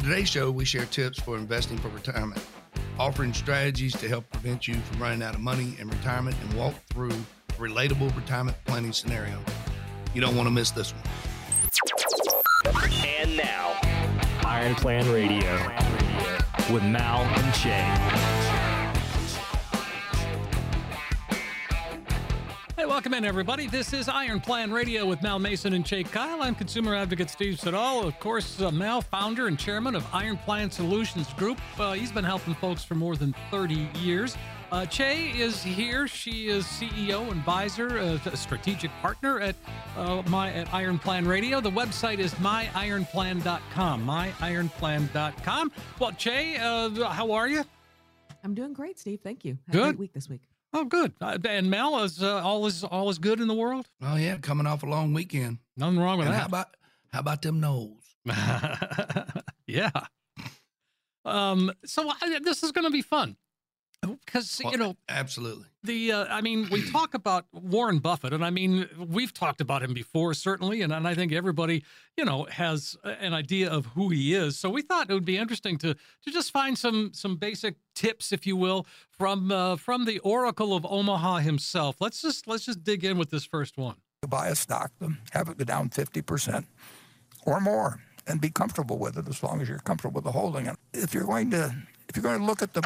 On today's show, we share tips for investing for retirement, offering strategies to help prevent you from running out of money in retirement and walk through a relatable retirement planning scenario. You don't want to miss this one. And now, Iron Plan Radio with Mal and Chae. Welcome in, everybody. This is Iron Plan Radio with Mal Mason and Chae Kyle. I'm consumer advocate Steve Siddall. Of course, uh, Mal, founder and chairman of Iron Plan Solutions Group. Uh, he's been helping folks for more than 30 years. Uh, Chae is here. She is CEO, advisor, uh, strategic partner at uh, my at Iron Plan Radio. The website is myironplan.com. Myironplan.com. Well, Chae, uh, how are you? I'm doing great, Steve. Thank you. Had Good. A great week this week. Oh, good. Uh, and Mel, is uh, all is all is good in the world? Oh yeah, coming off a long weekend. Nothing wrong with And that. how about how about them nose? yeah. Um. So I, this is going to be fun because you know absolutely. the. Uh, I mean, we talk about Warren Buffett, and I mean we've talked about him before, certainly, and, and I think everybody you know has an idea of who he is. So we thought it would be interesting to to just find some some basic tips, if you will, from uh, from the Oracle of Omaha himself. Let's just let's just dig in with this first one. to buy a stock, to have it go down 50% or more and be comfortable with it as long as you're comfortable with the holding it. If you're going to if you're going to look at the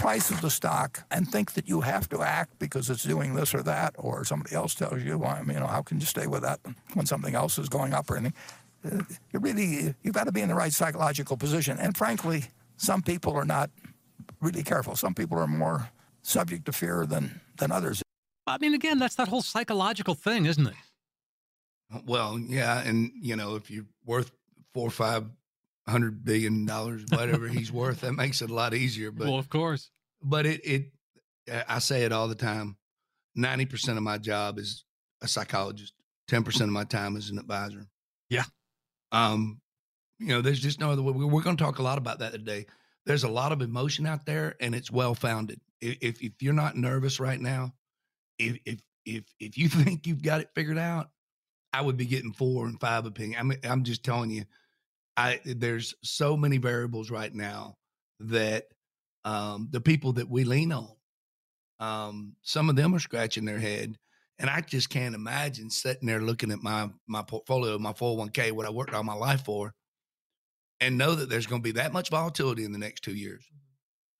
price of the stock and think that you have to act because it's doing this or that or somebody else tells you, well, I mean, you know, how can you stay with that when something else is going up or anything? Uh, You really you've got to be in the right psychological position. And frankly, some people are not really careful. Some people are more subject to fear than than others. I mean, again, that's that whole psychological thing, isn't it? Well, yeah, and you know, if you're worth four or five hundred billion dollars, whatever he's worth, that makes it a lot easier. But well, of course. but it it I say it all the time. Ninety percent of my job is a psychologist. Ten percent of my time is an advisor. Yeah. Um, you know, there's just no other way. We're going to talk a lot about that today. There's a lot of emotion out there, and it's well founded. If if you're not nervous right now, if if if if you think you've got it figured out, I would be getting four and five opinion. I'm I'm just telling you, I there's so many variables right now that um, the people that we lean on, um, some of them are scratching their head, and I just can't imagine sitting there looking at my my portfolio, my 401k, what I worked all my life for, and know that there's going to be that much volatility in the next two years.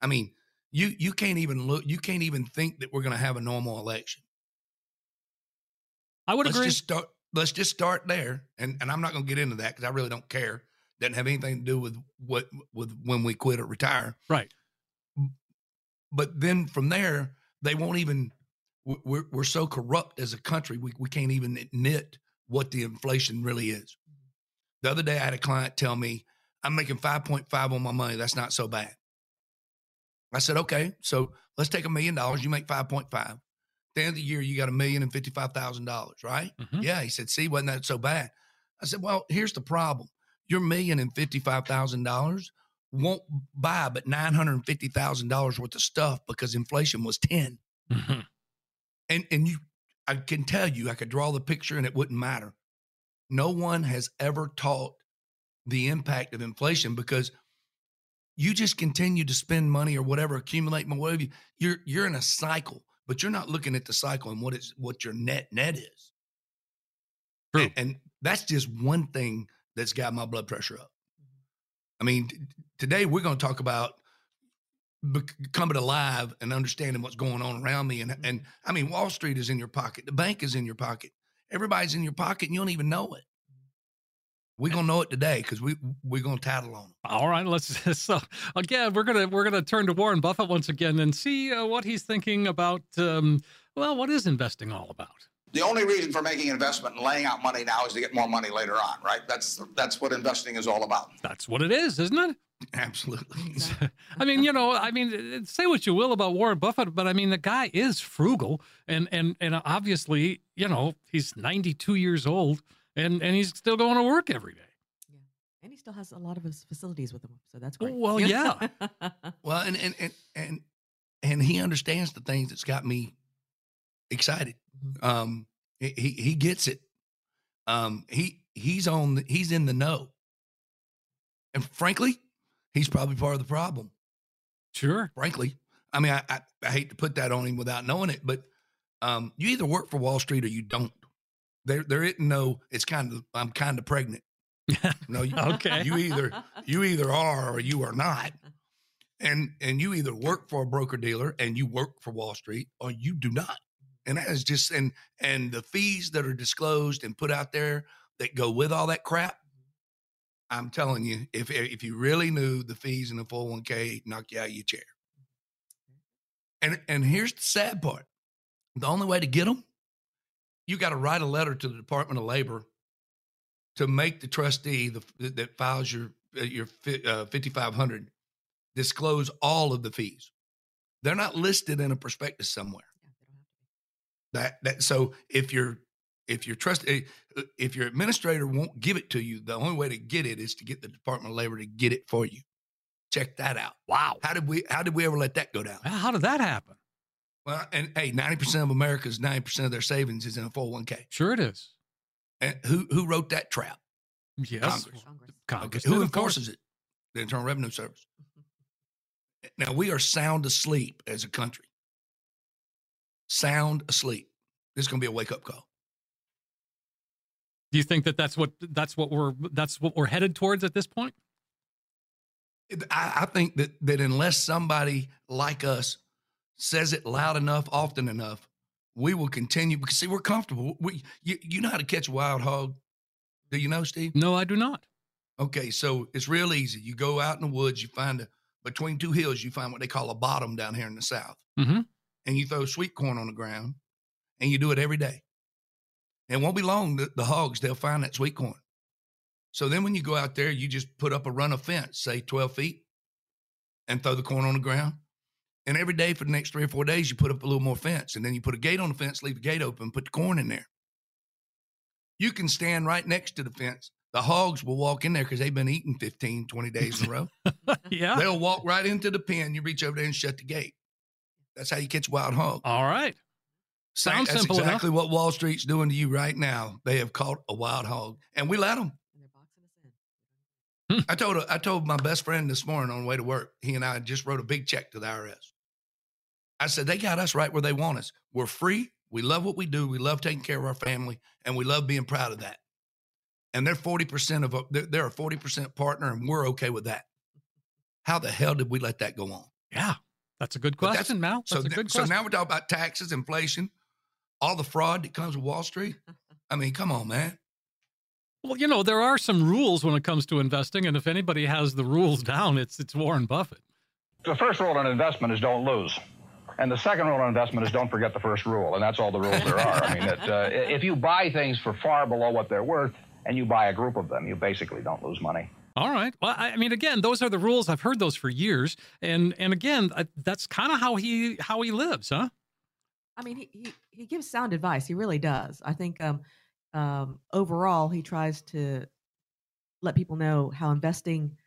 I mean, you you can't even look, you can't even think that we're going to have a normal election. I would let's agree. just start. Let's just start there, and and I'm not going to get into that because I really don't care. Doesn't have anything to do with what with when we quit or retire. Right. But then from there, they won't even. we- We're we're so corrupt as a country. We we can't even admit what the inflation really is. The other day, I had a client tell me, "I'm making 5.5 on my money. That's not so bad." I said, "Okay, so let's take a million dollars. You make 5.5. At the end of the year, you got a million and fifty-five thousand dollars, right?" Mhm. Yeah, he said, see, wasn't that so bad? I said, well, here's the problem. Your million and fifty-five thousand dollars won't buy but nine hundred and fifty thousand dollars worth of stuff because inflation was ten. Mhm. And and you I can tell you, I could draw the picture and it wouldn't matter. No one has ever taught the impact of inflation because you just continue to spend money or whatever, accumulate money, whatever you, you're you're in a cycle, but you're not looking at the cycle and what is what your net net is. True. And, and that's just one thing that's got my blood pressure up. I mean, t- today we're going to talk about bec- coming alive and understanding what's going on around me. And, and I mean, Wall Street is in your pocket, the bank is in your pocket, everybody's in your pocket, and you don't even know it. We're gonna know it today because we we're gonna tattle on them. All right, let's. So again, we're gonna we're gonna turn to Warren Buffett once again and see uh, what he's thinking about. Um, well, what is investing all about? The only reason for making an investment and laying out money now is to get more money later on, right? That's that's what investing is all about. That's what it is, isn't it? Absolutely. I mean, you know, I mean, uh, say what you will about Warren Buffett, but I mean, the guy is frugal, and and and obviously, you know, he's 92 years old, and and he's still going to work every day. Yeah. And he still has a lot of his facilities with him, so that's great. Well, yeah. Well, and and and and and he understands the things that's got me excited. Mhm. Um, he he he gets it. Um, he he's on. The, he's in the know. And frankly, he's probably part of the problem. Sure. Frankly, I mean, I, I, I hate to put that on him without knowing it, but um, you either work for Wall Street or you don't. There, there isn't no. It's kind of. I'm kind of pregnant. No, you, Okay. you either you either are or you are not, and and you either work for a broker dealer and you work for Wall Street or you do not. And that is just and and the fees that are disclosed and put out there that go with all that crap. I'm telling you, if if you really knew the fees in the 401k, knock you out of your chair. And and here's the sad part: the only way to get them, you got to write a letter to the Department of Labor to make the trustee the, that files your uh, your uh, 5500 disclose all of the fees. They're not listed in a prospectus somewhere. That that so if your if your trust eh, uh, if your administrator won't give it to you, the only way to get it is to get the Department of Labor to get it for you. Check that out. Wow. How did we how did we ever let that go down? How did that happen? Well, and hey, ninety percent of America's ninety percent of their savings is in a four hundred one k. Sure it is. And who who wrote that trap? Yes. Congress. Congress. Congress Okay, Who of course. enforces it? The Internal Revenue Service. Now we are sound asleep as a country. Sound asleep. This is going to be a wake up call. Do you think that that's what that's what we're that's what we're headed towards at this point? I, I think that that unless somebody like us says it loud enough, often enough, we will continue because see we're comfortable. We you, you know how to catch a wild hog. Do you know, Steve? No, I do not. Okay, so it's real easy. You go out in the woods, you find a between two hills, you find what they call a bottom down here in the south. Mhm. And you throw sweet corn on the ground and you do it every day. It won't be long, the, the hogs, they'll find that sweet corn. So then when you go out there, you just put up a run of fence, say 12 feet, and throw the corn on the ground. And every day for the next three or four days, you put up a little more fence. And then you put a gate on the fence, leave the gate open, put the corn in there. You can stand right next to the fence. The hogs will walk in there because they've been eating 15, 20 days in a row. yeah. They'll walk right into the pen. You reach over there and shut the gate. That's how you catch wild hog. All right. Sounds That's simple enough. exactly what Wall Street's doing to you right now. They have caught a wild hog, and we let them. And they're boxing us in. Hmm. I told I told my best friend this morning on the way to work. He and I just wrote a big check to the IRS. I said they got us right where they want us. We're free. We love what we do. We love taking care of our family, and we love being proud of that. And they're forty percent of a, they're, they're a forty percent partner, and we're okay with that. How the hell did we let that go on? Yeah. That's a good But that's- question, Mal. That's So, a th- good so now we're talking about taxes, inflation, all the fraud that comes with Wall Street. I mean, come on, man. well, you know, there are some rules when it comes to investing, and if anybody has the rules down, it's it's Warren Buffett. The first rule in investment is don't lose. And the second rule in investment is don't forget the first rule. And that's all the rules there are. I mean, that, uh, if you buy things for far below what they're worth and you buy a group of them, you basically don't lose money. All right. Well, I mean, again, those are the rules. I've heard those for years, and and again, I, that's kind of how he how he lives, huh? I mean, he, he he gives sound advice. He really does. I think um, um, overall, he tries to let people know how investing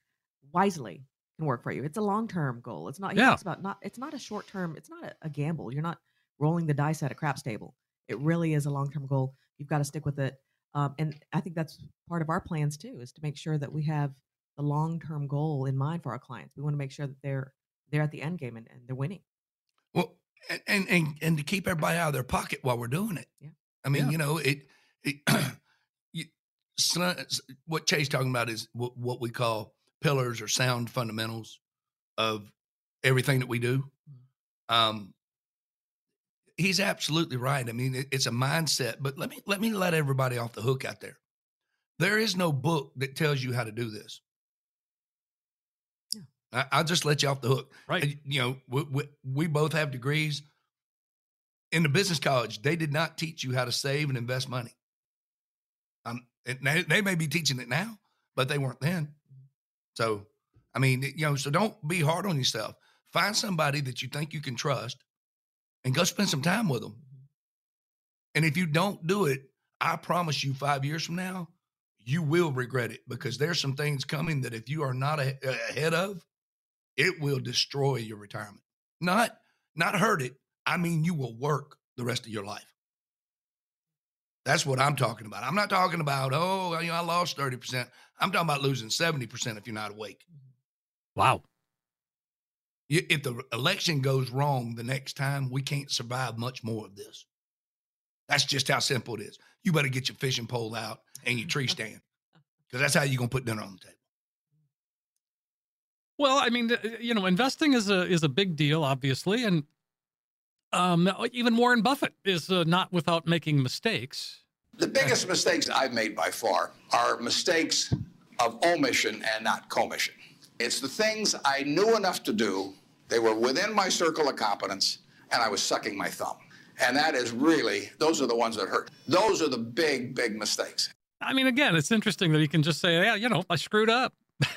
wisely can work for you. It's a long term goal. It's not. He Yeah. talks about not. It's not a short term. It's not a, a gamble. You're not rolling the dice at a craps table. It really is a long term goal. You've got to stick with it. Um, and I think that's part of our plans too, is to make sure that we have the long term goal in mind for our clients. We want to make sure that they're they're at the end game and, and they're winning. Well, and, and and to keep everybody out of their pocket while we're doing it. Yeah. I mean, Yeah. you know, it. it you, what Chae's talking about is what, what we call pillars or sound fundamentals of everything that we do. Um, he's absolutely right. I mean, it's a mindset. But let me let me let everybody off the hook out there. There is no book that tells you how to do this. Yeah. I, I'll just let you off the hook. Right. And, you know, we, we, we both have degrees. In the business college, they did not teach you how to save and invest money. Um, they, they may be teaching it now, but they weren't then. So, I mean, you know, so don't be hard on yourself. Find somebody that you think you can trust and go spend some time with them. Mm-hmm. And if you don't do it, I promise you, five years from now, you will regret it because there's some things coming that if you are not a- ahead of, it will destroy your retirement. Not not hurt it. I mean, you will work the rest of your life. That's what I'm talking about. I'm not talking about, oh, you know, I lost 30%. I'm talking about losing 70% if you're not awake. Mm-hmm. Wow. You- If the election goes wrong the next time, we can't survive much more of this. That's just how simple it is. You better get your fishing pole out and your tree stand because that's how you're going to put dinner on the table. Well, I mean, uh, you know, investing is a is a big deal, obviously, and um, even Warren Buffett is uh, not without making mistakes. The biggest mistakes I've made by far are mistakes of omission and not commission. It's the things I knew enough to do, they were within my circle of competence, and I was sucking my thumb. And that is really, those are the ones that hurt. Those are the big, big mistakes. I mean, again, it's interesting that he can just say, "Yeah, you know, I screwed up."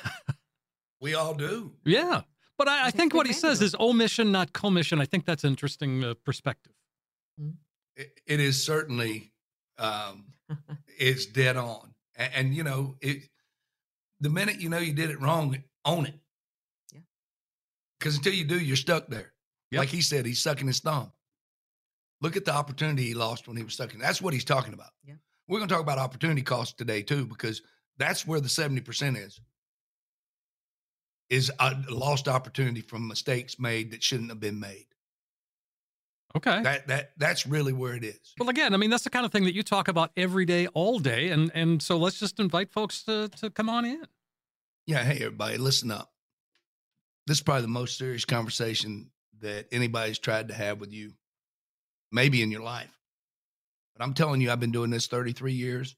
We all do. Yeah, but I, I think what he says is omission, not commission. I think that's an interesting uh, perspective. It, it is certainly, um, it's dead on. And, and you know, it, the minute you know you did it wrong, own it. Yeah. Because until you do, you're stuck there. Yep. Like he said, he's sucking his thumb. Look at the opportunity he lost when he was sucking. That's what he's talking about. Yeah. We're going to talk about opportunity cost today too, because that's where the 70% is. Is a lost opportunity from mistakes made that shouldn't have been made. Okay. That that that's really where it is. well, again, I mean, that's the kind of thing that you talk about every day, all day, and and so let's just invite folks to to come on in. Yeah, hey everybody, listen up. This is probably the most serious conversation that anybody's tried to have with you, maybe in your life. But I'm telling you, I've been doing this 33 years,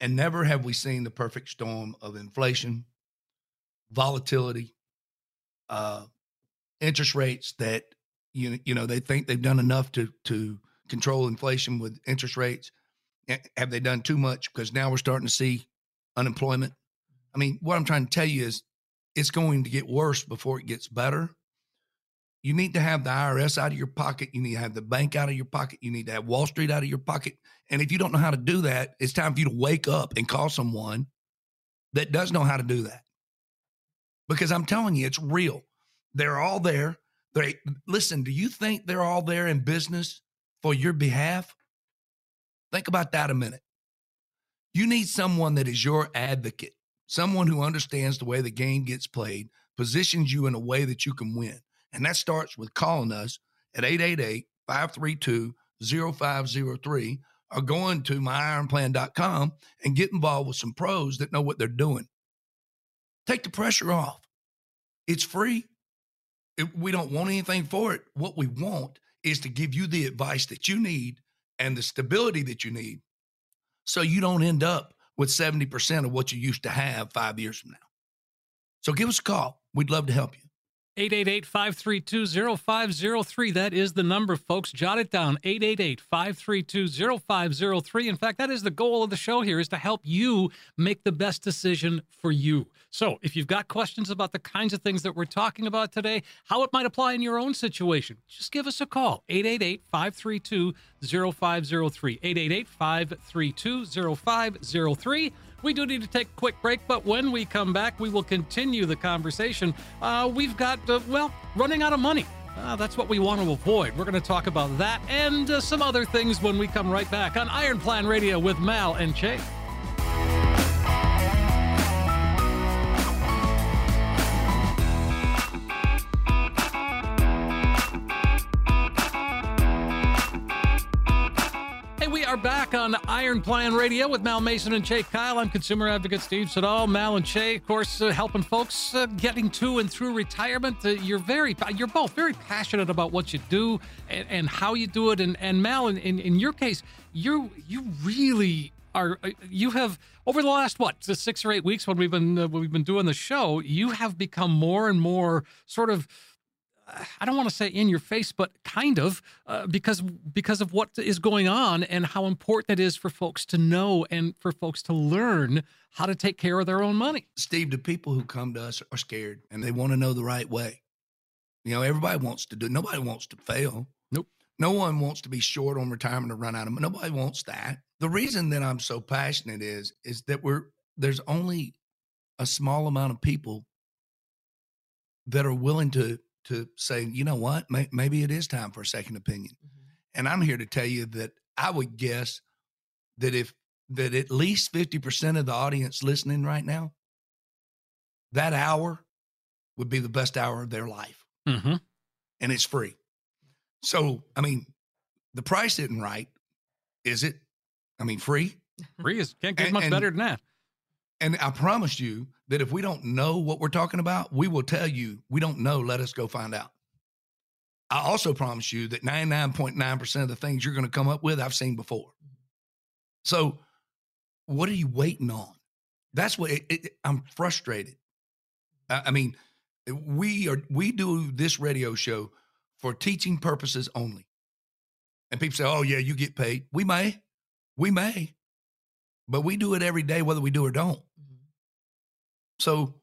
and never have we seen the perfect storm of inflation, volatility, uh, interest rates that you you know they think they've done enough to to control inflation with interest rates. Have they done too much? Because now we're starting to see unemployment. I mean, what I'm trying to tell you is it's going to get worse before it gets better. You need to have the IRS out of your pocket. You need to have the bank out of your pocket. You need to have Wall Street out of your pocket. And if you don't know how to do that, it's time for you to wake up and call someone that does know how to do that. Because I'm telling you, it's real. They're all there. They listen, do you think they're all there in business for your behalf? Think about that a minute. You need someone that is your advocate, someone who understands the way the game gets played, positions you in a way that you can win. And that starts with calling us at 888 532 0503 or going to myironplan.com and get involved with some pros that know what they're doing. Take the pressure off. It's free. It- we don't want anything for it. What we want is to give you the advice that you need and the stability that you need so you don't end up with 70% of what you used to have five years from now. So give us a call. We'd love to help you. 888 532 0503. That is the number, folks. Jot it down 888 532 0503. In fact, that is the goal of the show here is to help you make the best decision for you. So if you've got questions about the kinds of things that we're talking about today, how it might apply in your own situation, just give us a call 888 532 0503. 888 532 0503. We do need to take a quick break, but when we come back, we will continue the conversation. Uh, we've got, uh, well, running out of money. Uh, that's what we want to avoid. We're going to talk about that and uh, some other things when we come right back on Iron Plan Radio with Mal and Chae. Are back on Iron Plan Radio with Mal Mason and Chae Kyle. I'm consumer advocate Steve Siddall. Mal and Chae, of course, uh, helping folks uh, getting to and through retirement. Uh, you're very, you're both very passionate about what you do and, and how you do it. And, and Mal, in, in, in your case, you you really are. uh, You have over the last what the six or eight weeks when we've been uh, when we've been doing the show, you have become more and more sort of. I don't want to say in your face, but kind of uh, because because of what is going on and how important it is for folks to know and for folks to learn how to take care of their own money. Steve, the people who come to us are scared and they want to know the right way. You know, everybody wants to do, nobody wants to fail. Nope. No one wants to be short on retirement or run out of money. Nobody wants that. The reason that I'm so passionate is, is that we're, there's only a small amount of people that are willing to, to say, you know what, May, maybe it is time for a second opinion. And I'm here to tell you that I would guess that if that at least 50% of the audience listening right now, that hour would be the best hour of their life. Mm-hmm. And it's free. So, I mean, the price isn't right, is it? I mean, free. Free is can't get And- much and- better than that. And I promise you that if we don't know what we're talking about, we will tell you we don't know. Let us go find out. I also promise you that 99.9% of the things you're going to come up with, I've seen before. So, what are you waiting on? That's what it, it, I'm frustrated. I, I mean, we are we do this radio show for teaching purposes only. And people say, "Oh yeah, you get paid." We may, we may, but we do it every day, whether we do or don't. Mhm. So,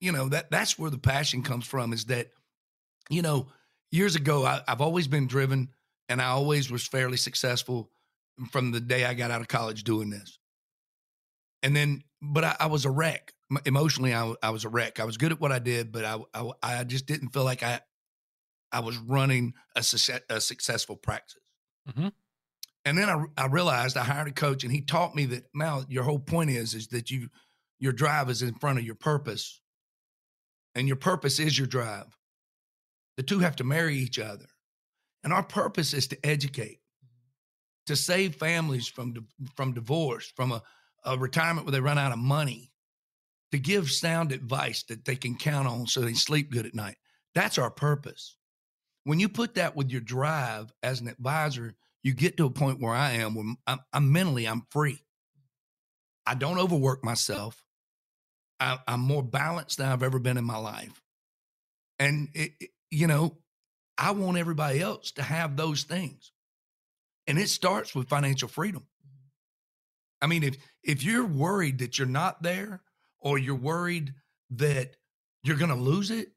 you know, that that's where the passion comes from is that, you know, years ago, I, I've always been driven and I always was fairly successful from the day I got out of college doing this. And then, but I, I was a wreck. Emotionally, I, was a wreck. I was good at what I did, but I, I, I just didn't feel like I, I was running a, success, a successful practice. Mhm. And then I, I realized I hired a coach and he taught me that, now your whole point is, is that you, your drive is in front of your purpose and your purpose is your drive. The two have to marry each other. And our purpose is to educate, to save families from, from divorce, from a, a retirement where they run out of money, to give sound advice that they can count on so they sleep good at night. That's our purpose. When you put that with your drive as an advisor, you get to a point where I am, when I'm, I'm mentally, I'm free. I don't overwork myself. I, I'm more balanced than I've ever been in my life. And, it, it- you know, I want everybody else to have those things. And it starts with financial freedom. I mean, if if you're worried that you're not there or you're worried that you're going to lose it,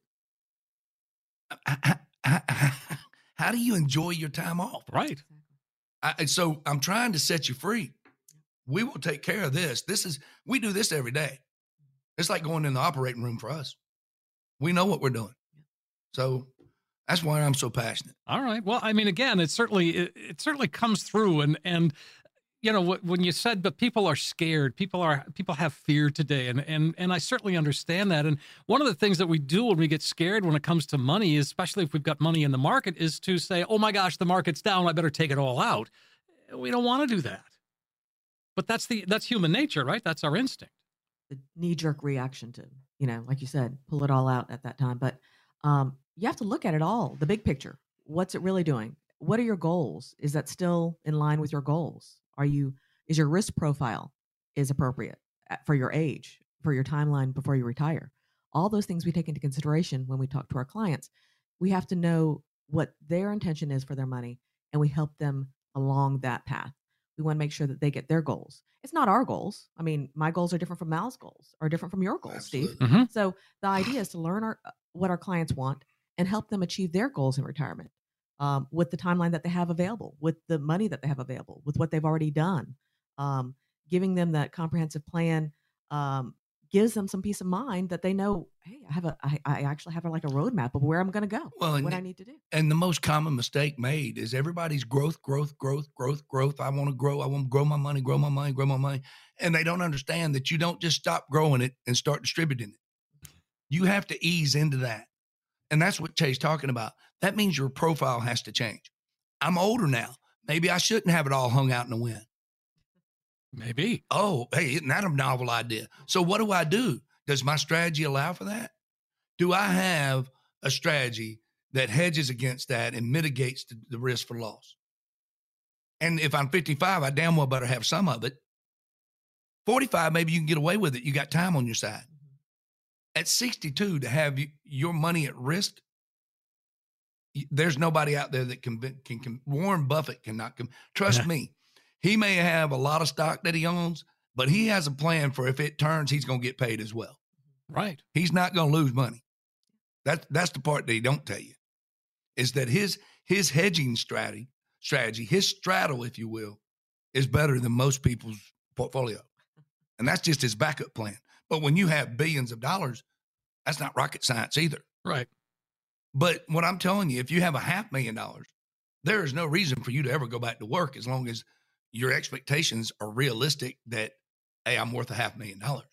h- h- h- how do you enjoy your time off? Right. Exactly. I, and so I'm trying to set you free. We will take care of this. This is we do this every day. It's like going in the operating room for us. We know what we're doing. So that's why I'm so passionate. All right. Well, I mean, again, it certainly it, it certainly comes through, and and you know when you said, but people are scared. People are people have fear today, and and and I certainly understand that. And one of the things that we do when we get scared when it comes to money, especially if we've got money in the market, is to say, "Oh my gosh, the market's down. I better take it all out." We don't want to do that. But that's the that's human nature, right? That's our instinct. the knee jerk reaction to, you know, like you said, pull it all out at that time. But um, you have to look at it all, the big picture. What's it really doing? What are your goals? Is that still in line with your goals? Are you, is your risk profile is appropriate for your age, for your timeline before you retire? All those things we take into consideration when we talk to our clients. We have to know what their intention is for their money and we help them along that path. We want to make sure that they get their goals. It's not our goals. I mean, my goals are different from Mal's goals, are different from your goals, Steve. Absolutely. So the idea is to learn our uh, what our clients want and help them achieve their goals in retirement um, with the timeline that they have available, with the money that they have available, with what they've already done. Um, giving them that comprehensive plan um, gives them some peace of mind that they know, hey, I have a, I, I actually have a, like a roadmap of where I'm going to go, Well, and what the- I need to do. And the most common mistake made is everybody's growth, growth, growth, growth, growth. I want to grow. I want to grow my money, grow my money, grow my money. And they don't understand that you don't just stop growing it and start distributing it. You have to ease into that. And that's what Chae's talking about. That means your profile has to change. I'm older now. Maybe I shouldn't have it all hung out in the wind. Maybe. Oh, hey, isn't that a novel idea? So what do I do? Does my strategy allow for that? Do I have a strategy that hedges against that and mitigates the, the risk for loss? And if I'm 55, I damn well better have some of it. 45, maybe you can get away with it. You got time on your side. At 62, to have your money at risk, there's nobody out there that can, can, can Warren Buffett cannot come. Trust me, he may have a lot of stock that he owns, but he has a plan for if it turns, he's going to get paid as well. Right. He's not going to lose money. That that's the part that he don't tell you, is that his his hedging strategy strategy, his straddle, if you will, is better than most people's portfolio, and that's just his backup plan. But when you have billions of dollars, that's not rocket science either. Right. But what I'm telling you, if you have a half million dollars, there is no reason for you to ever go back to work as long as your expectations are realistic that, hey, I'm worth a half million dollars.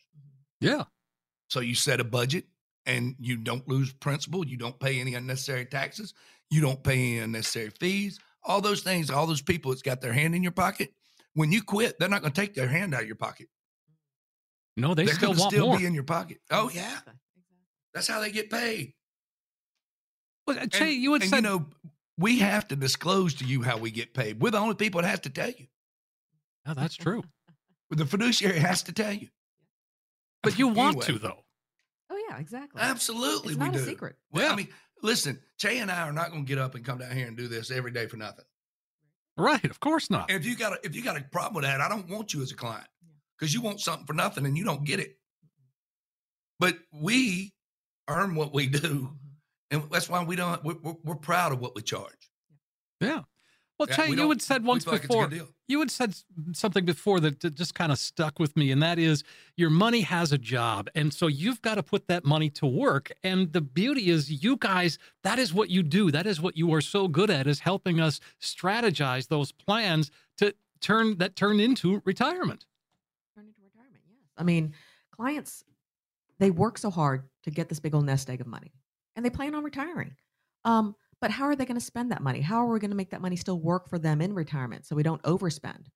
Yeah. So you set a budget and you don't lose principal. You don't pay any unnecessary taxes. You don't pay any unnecessary fees. All those things, all those people that's got their hand in your pocket, when you quit, they're not going to take their hand out of your pocket. No, they They're still going to want still more. be in your pocket. Oh, yeah. That's how they get paid. Well, uh, Chae, you would and, said you know, we have to disclose to you how we get paid. We're the only people that has to tell you. Yeah, that's true. The fiduciary has to tell you. But you want Anyway. to though. Oh yeah, exactly. Absolutely, It's we not do. a secret. Well, Yeah. I mean, listen, Chae and I are not going to get up and come down here and do this every day for nothing. Right, of course not. And if you got a, if you got a problem with that, I don't want you as a client because you want something for nothing and you don't get it. But we earn what we do, mm-hmm. and that's why we don't. We're, we're, we're proud of what we charge. Yeah. Well, Yeah, Chae, we you had said once feel like before. You had said mm, something before that, that just kind of stuck with me, and that is your money has a job. And so you've got to put that money to work. And the beauty is, you guys, that is what you do. That is what you are so good at, is helping us strategize those plans to turn that turn into retirement. Turn into retirement. Yes. I mean, clients they work so hard to get this big old nest egg of money, and they plan on retiring. Um, but how are they going to spend that money? How are we going to make that money still work for them in retirement so we don't overspend?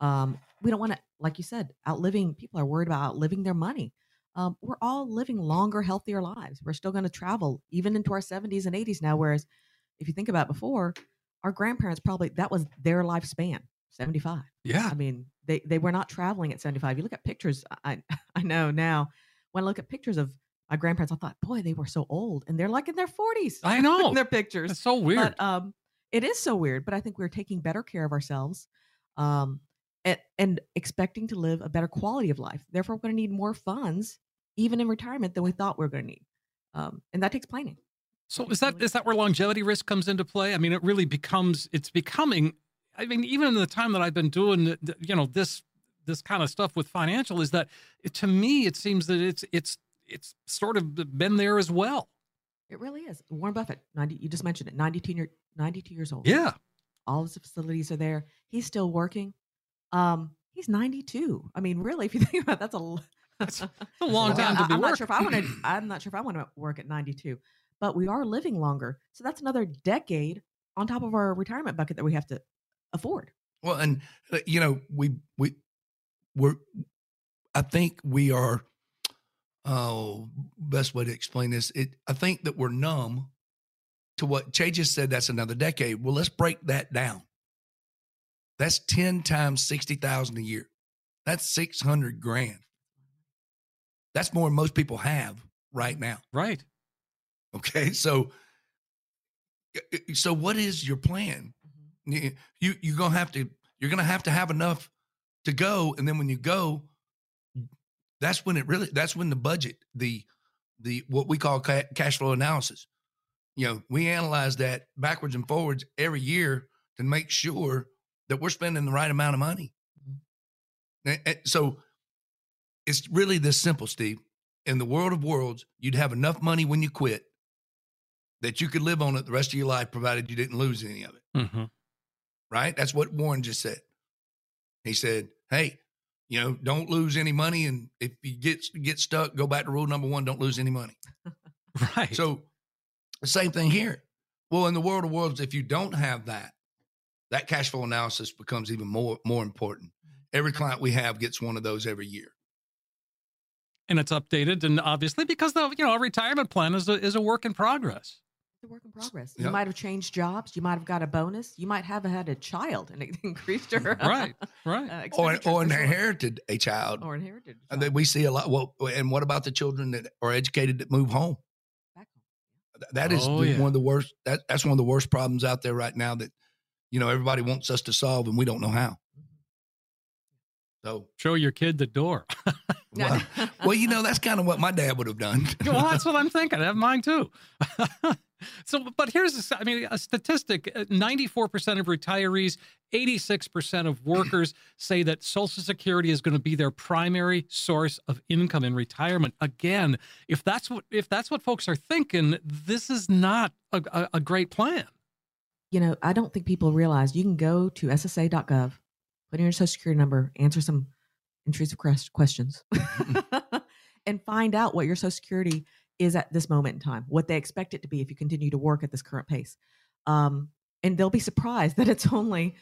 Um, we don't want to, like you said, outliving. People are worried about outliving their money. Um, we're all living longer, healthier lives. We're still going to travel even into our 70s and 80s now. Whereas, if you think about before, our grandparents probably that was their lifespan, 75. Yeah. I mean, they they were not traveling at 75. You look at pictures, I I know now. When I look at pictures of my grandparents, I thought, boy, they were so old, and they're like in their 40s. I know. in their pictures. It's so weird. But um, it is so weird. But I think we're taking better care of ourselves, um, and, and expecting to live a better quality of life. Therefore, we're going to need more funds, even in retirement, than we thought we were going to need. Um, and that takes planning. So is that is that where longevity risk comes into play? I mean, it really becomes it's becoming. I mean, even in the time that I've been doing, you know, this this kind of stuff with financial, is that to me it seems that it's it's it's sort of been there as well. It really is. Warren Buffett, 90, you just mentioned it, 92, year, 92 years old. Yeah, all of his facilities are there. He's still working. Um, he's 92. I mean, really, if you think about it, that's a It's a long time to be I'm not sure if I want to. I'm not sure if I want to work at 92, but we are living longer, so that's another decade on top of our retirement bucket that we have to afford. Well, and uh, you know, we we we're I think we are oh best way to explain this. It I think that we're numb to what Chae just said that's another decade. Well, let's break that down. That's 10 times 60,000 a year. That's 600 grand. That's more than most people have right now. right. Okay. So uh, so what is your plan? You you- you're gonna have to you're gonna have to have enough to go and then when you go that's when it really that's when the budget the the what we call ca- cash flow analysis. You know we analyze that backwards and forwards every year to make sure that we're spending the right amount of money. And- and so it's really this simple steve. In the world of worlds you'd have enough money when you quit that you could live on it the rest of your life provided you didn't lose any of it. Hmm right? That's what Warren just said. He said, "Hey, you know, don't lose any money, and if you get get stuck, go back to rule number one: don't lose any money." Right. So, the same thing here. Well, in the world of worlds, if you don't have that, that cash flow analysis becomes even more more important. Mm-hmm. Every client we have gets one of those every year. and it's updated, and obviously because the you know a retirement plan is a is a work in progress. It's a work in progress. Yep. You might have changed jobs. You might have got a bonus. You might have had a child, and it increased your Right. Right. uh, Or expenditures or inherited a child. or inherited. a and then child we see a lot. Well, and what about the children that are educated that move home? back home. That is Oh, the- yeah. one of the worst. That, that's one of the worst problems out there right now. That you know everybody wants us to solve, and we don't know how. So, Show your kid the door. well, well, you know that's kind of what my dad would have done. well, that's what I'm thinking. I have mine too. So, but here's, a I mean, a statistic: uh, 94% of retirees, 86% of workers say that Social Security is going to be their primary source of income in retirement. Again, if that's what if that's what folks are thinking, this is not a, a, a great plan. you know, I don't think people realize you can go to SSA.gov, put in your social security number, answer some intrusive questions, and find out what your social security is at this moment in time, what they expect it to be if you continue to work at this current pace. Um, and they'll be surprised that it's only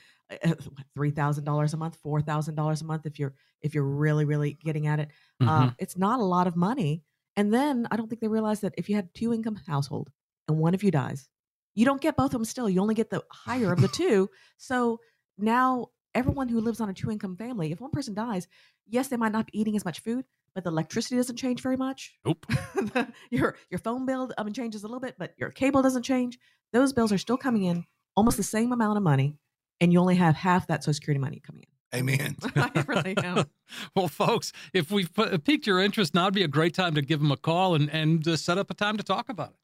uh, three thousand dollars a month, four thousand dollars a month if you're if you're really really getting at it. Uh, Mhm. it's not a lot of money. And then I don't think they realize that if you had two income household and one of you dies, you don't get both of them still. You only get the higher of the two. So now everyone who lives on a two income family, if one person dies, yes, they might not be eating as much food, but the electricity doesn't change very much. Nope. Your your phone bill I mean, changes a little bit, but your cable doesn't change. Those bills are still coming in almost the same amount of money, and you only have half that Social Security money coming in. Amen. I really am. Well, folks, if we've piqued your interest, now would be a great time to give them a call and, and uh, set up a time to talk about it.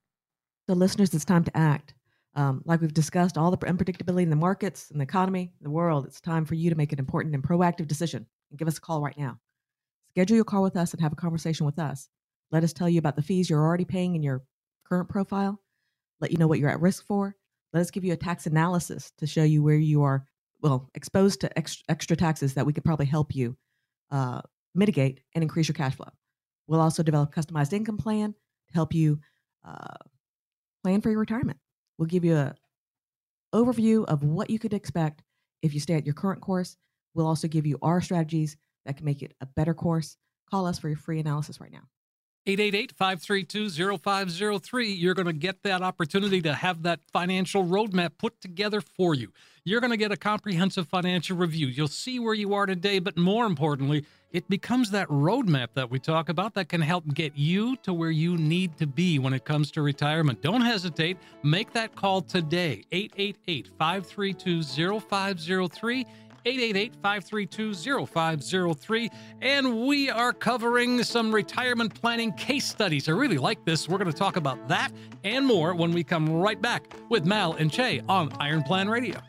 So, listeners, it's time to act. Um, like we've discussed, all the unpredictability in the markets in the economy, in the world, it's time for you to make an important and proactive decision and give us a call right now. Schedule your call with us and have a conversation with us. Let us tell you about the fees you're already paying in your current profile, let you know what you're at risk for. Let us give you a tax analysis to show you where you are, well, exposed to extra, extra taxes that we could probably help you uh, mitigate and increase your cash flow. We'll also develop customized income plan to help you uh, plan for your retirement. We'll give you a overview of what you could expect if you stay at your current course. We'll also give you our strategies that can make it a better course. Call us for your free analysis right now. 888 532 0503. You're going to get that opportunity to have that financial roadmap put together for you. You're going to get a comprehensive financial review. You'll see where you are today, but more importantly, it becomes that roadmap that we talk about that can help get you to where you need to be when it comes to retirement. Don't hesitate. Make that call today. 888 532 0503. and we are covering some retirement planning case studies. I really like this. We're going to talk about that and more when we come right back with Mal and Chae on Iron Plan Radio.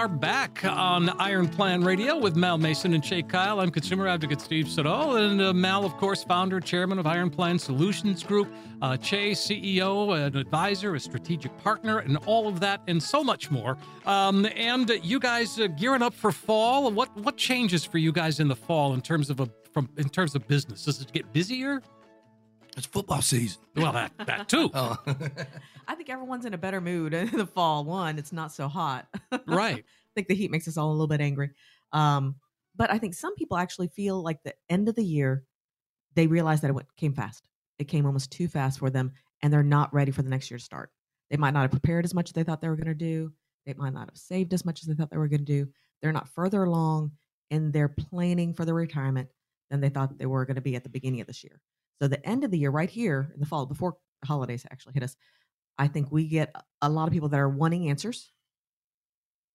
Are back on Iron Plan Radio with Mal Mason and Chae Kyle. I'm consumer advocate Steve Siddall, and uh, Mal, of course, founder, chairman of Iron Plan Solutions Group. Uh, Chae, CEO, an advisor, a strategic partner, and all of that, and so much more. Um, and uh, you guys uh, gearing up for fall. What what changes for you guys in the fall in terms of a from in terms of business? Does it get busier? It's football season. Well, that that too. Oh. I think everyone's in a better mood in the fall. One, it's not so hot. Right. I think the heat makes us all a little bit angry. Um, but I think some people actually feel like the end of the year, they realize that it went, came fast. It came almost too fast for them, and they're not ready for the next year to start. They might not have prepared as much as they thought they were going to do. They might not have saved as much as they thought they were going to do. They're not further along in their planning for their retirement than they thought they were going to be at the beginning of this year. So the end of the year, right here in the fall, before holidays actually hit us, I think we get a lot of people that are wanting answers,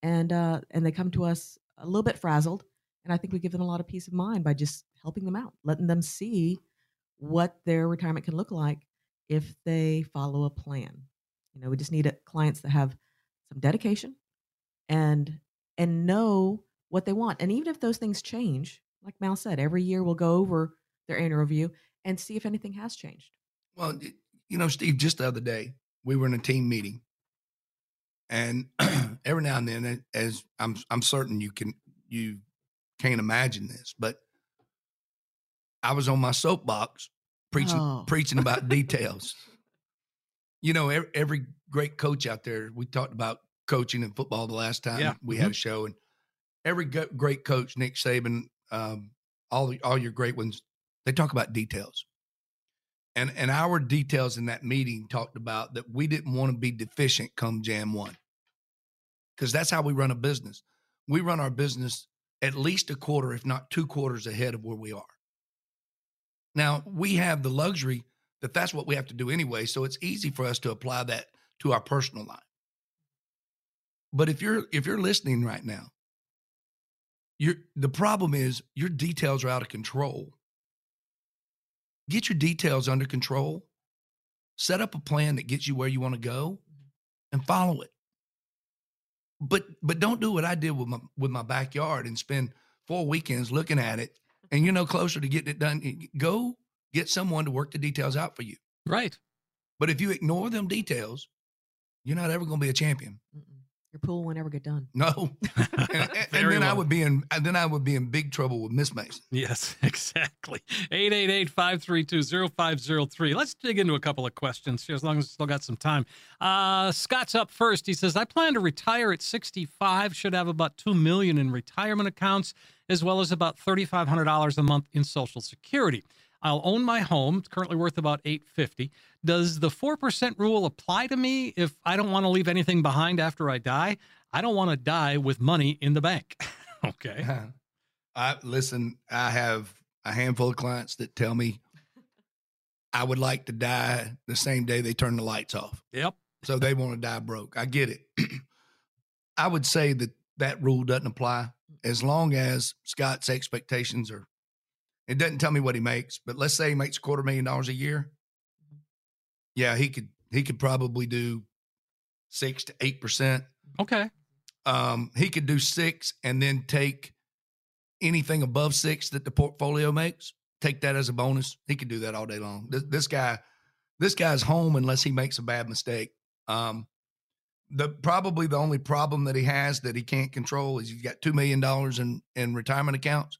and uh, and they come to us a little bit frazzled, and I think we give them a lot of peace of mind by just helping them out, letting them see what their retirement can look like if they follow a plan. You know, we just need uh, clients that have some dedication and and know what they want. And even if those things change, like Mal said, every year we'll go over their annual review and see if anything has changed. Well, you know, Steve, just the other day, we were in a team meeting. And every now and then, as I'm I'm certain you can you can't imagine this, but I was on my soapbox preaching Oh. preaching about details. You know, every, every great coach out there, we talked about coaching in football the last time Yeah. we had a show, and every great coach, Nick Saban, um, all the- all your great ones, they talk about details. And and our details in that meeting talked about that we didn't want to be deficient come Jan one, because that's how we run a business. We run our business at least a quarter, if not two quarters ahead of where we are. Now we have the luxury that that's what we have to do anyway, so it's easy for us to apply that to our personal life. But if you're if you're listening right now, you're the problem is your details are out of control get your details under control, set up a plan that gets you where you want to go, and follow it. but but don't do what I did with my with my backyard and spend four weekends looking at it, and you're no closer to getting it done. Eh, go get someone to work the details out for you. Right. But if you ignore them details, you're not ever going to be a champion. Mm-mm. Your pool won't ever get done. No, and, and- and Very then I would be in and then I would be in big trouble with Miss Mason. Yes, exactly. 888-532-0503. Let's dig into a couple of questions here as long as we still got some time. Uh, Scott's up first. He says, I plan to retire at 65, should have about 2 million in retirement accounts, as well as about $3,500 a month in Social Security. I'll own my home, it's currently worth about 850. Does the 4% rule apply to me if I don't want to leave anything behind after I die? I don't want to die with money in the bank. okay. I listen. I have a handful of clients that tell me I would like to die the same day they turn the lights off. Yep. So they want to die broke. I get it. I would say that that rule doesn't apply as long as Scott's expectations are. It doesn't tell me what he makes, but let's say he makes a quarter million dollars a year. Yeah, he could. He could probably do six to eight percent Okay. um, he could do six and then take anything above six that the portfolio makes, take that as a bonus. He could do that all day long. This, this guy, this guy's home unless he makes a bad mistake. Um, the probably the only problem that he has that he can't control is he's got two million dollars in in retirement accounts.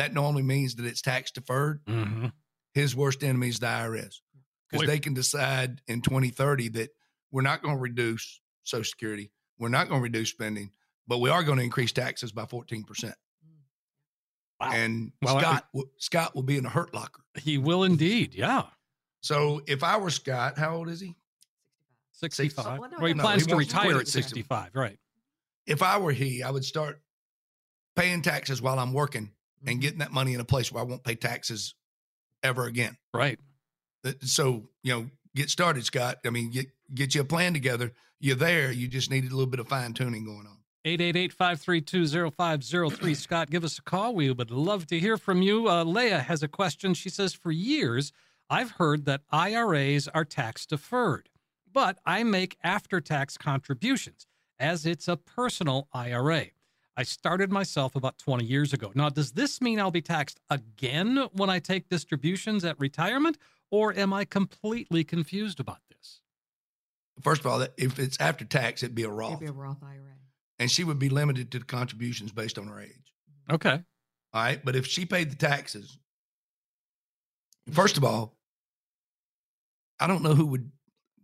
That normally means that it's tax deferred. Mm-hmm. His worst enemy is the IRS because they can decide in 2030 that we're not going to reduce Social Security, we're not going to reduce spending, but we are going to increase taxes by 14 percent. Wow. And Well, Scott, will Scott will be in a hurt locker. He will indeed. Yeah. So if I were Scott, how old is he? 65. Oh, well, no, well, he no, plans he to wants to retire at at 60. 65. Right. If I were he, I would start paying taxes while I'm working and Mhm. getting that money in a place where I won't pay taxes ever again. Right. Uh, So you know, get started, Scott. I mean, get get you a plan together. You're there. You just need a little bit of fine tuning going on. 888-532-0503. Scott, give us a call. We would love to hear from you. Uh, Leah has a question. She says, for years, I've heard that IRAs are tax deferred, but I make after-tax contributions as it's a personal IRA. I started myself about 20 years ago. Now, does this mean I'll be taxed again when I take distributions at retirement, or am I completely confused about this? First of all, if it's after tax, it'd be a It'd Roth, be a Roth IRA. and she would be limited to the contributions based on her age. Mm-hmm. Okay. All right. But if she paid the taxes, first of all, I don't know who would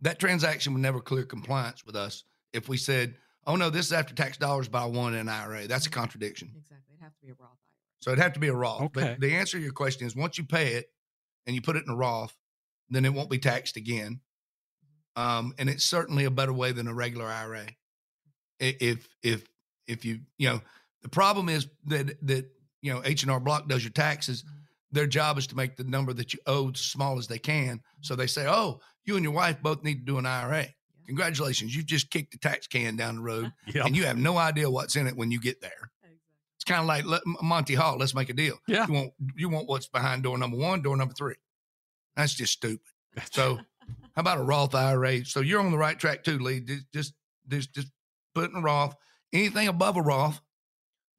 that transaction would never clear compliance with us if we said, oh no, this is after tax dollars by one in an IRA. That's a mm-hmm. contradiction. Exactly. It'd have to be a Roth IRA. So it'd have to be a Roth. Okay. But the answer to your question is once you pay it and you put it in a Roth, then it won't be taxed again. Mm-hmm. Um, and it's certainly a better way than a regular IRA. If if if you you know the problem is that that you know H and R Block does your taxes. Mm-hmm. Their job is to make the number that you owe as small as they can. So they say, oh, you and your wife both need to do an IRA. Congratulations, you've just kicked the tax can down the road, Yep. and you have no idea what's in it when you get there. It's kind of like let, Monty Hall. Let's make a deal. Yeah. You want you want what's behind door number one, door number three. That's just stupid. So, how about a Roth IRA? So you're on the right track too, Lee. Just just just, just put in a Roth. Anything above a Roth.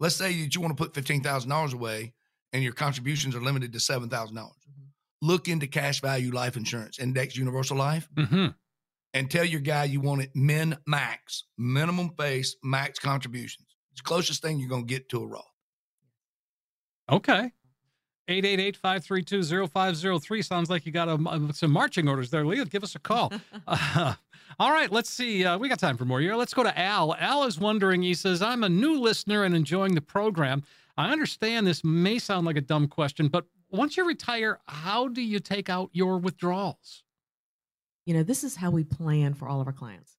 Let's say that you want to put fifteen thousand dollars away, and your contributions are limited to seven thousand dollars. Look into cash value life insurance, index universal life, hmm and tell your guy you want it min max, minimum face, max contributions. It's the closest thing you're gonna get to a Roth. Okay. 888-532-0503. Sounds like you got a, some marching orders there, Leah. Give us a call. Uh, all right, let's see. Uh, we got time for more here. Let's go to Al. Al is wondering, he says, I'm a new listener and enjoying the program. I understand this may sound like a dumb question, but once you retire, how do you take out your withdrawals? You know this is how we plan for all of our clients.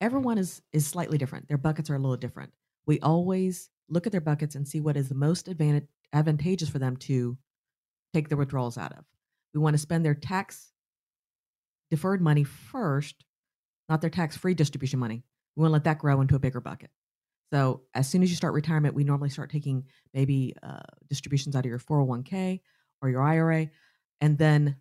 Everyone is is slightly different. Their buckets are a little different. We always look at their buckets and see what is the most advantage, advantageous for them to take the withdrawals out of. We want to spend their tax deferred money first not their tax free distribution money. We want to let that grow into a bigger bucket. So as soon as you start retirement we normally start taking maybe uh, distributions out of your 401k or your ira and then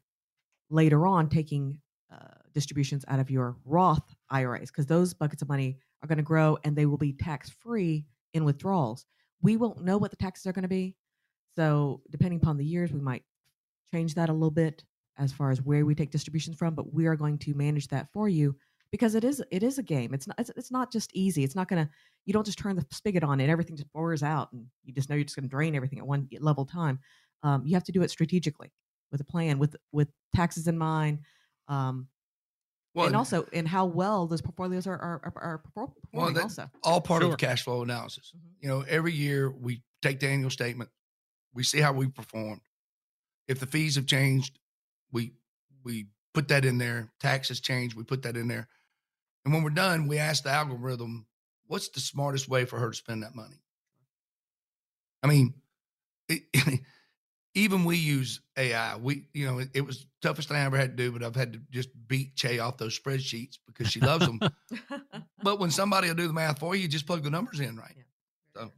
later on taking uh, distributions out of your Roth IRAs because those buckets of money are going to grow and they will be tax free in withdrawals. We won't know what the taxes are going to be. So, depending upon the years, we might change that a little bit as far as where we take distributions from, but we are going to manage that for you because it is it is a game. It's not it's, it's not just easy. It's not going to you don't just turn the spigot on and everything just pours out and you just know you're just going to drain everything at one level time. Um, you have to do it strategically with a plan with with taxes in mind. Um, Well, and also in how well those portfolios are are, are, are perfor- Well, performing that- also. all part Sure. of cash flow analysis. Mhm. You know, every year we take the annual statement, we see how we performed. If the fees have changed, we we put that in there. Taxes change, we put that in there. And when we're done, we ask the algorithm, what's the smartest way for her to spend that money? I mean, it, even we use AI. We, you know, it, it was the toughest thing I ever had to do, but I've had to just beat Chae off those spreadsheets because she loves them. but when somebody will do the math for you, you just plug the numbers in right. So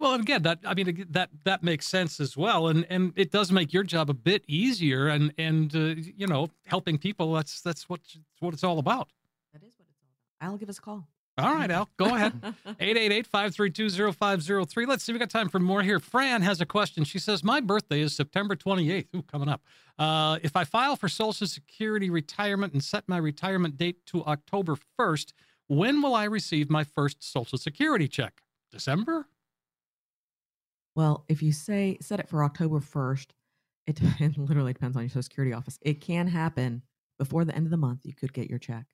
Well, again, that I mean that that makes sense as well, and and it does make your job a bit easier, and and uh, you know helping people. That's that's what that's what it's all about. that is what it's all about. I'll give us a call. All right, Al, go ahead. 888-532-0503. Let's see, we got time for more here. Fran has a question. She says, My birthday is September 28th. Ooh, coming up. Uh, if I file for Social Security retirement and set my retirement date to October 1st, when will I receive my first Social Security check? December? Well, if you say set it for October 1st, it, it literally depends on your Social Security office. It can happen before the end of the month. You could get your check,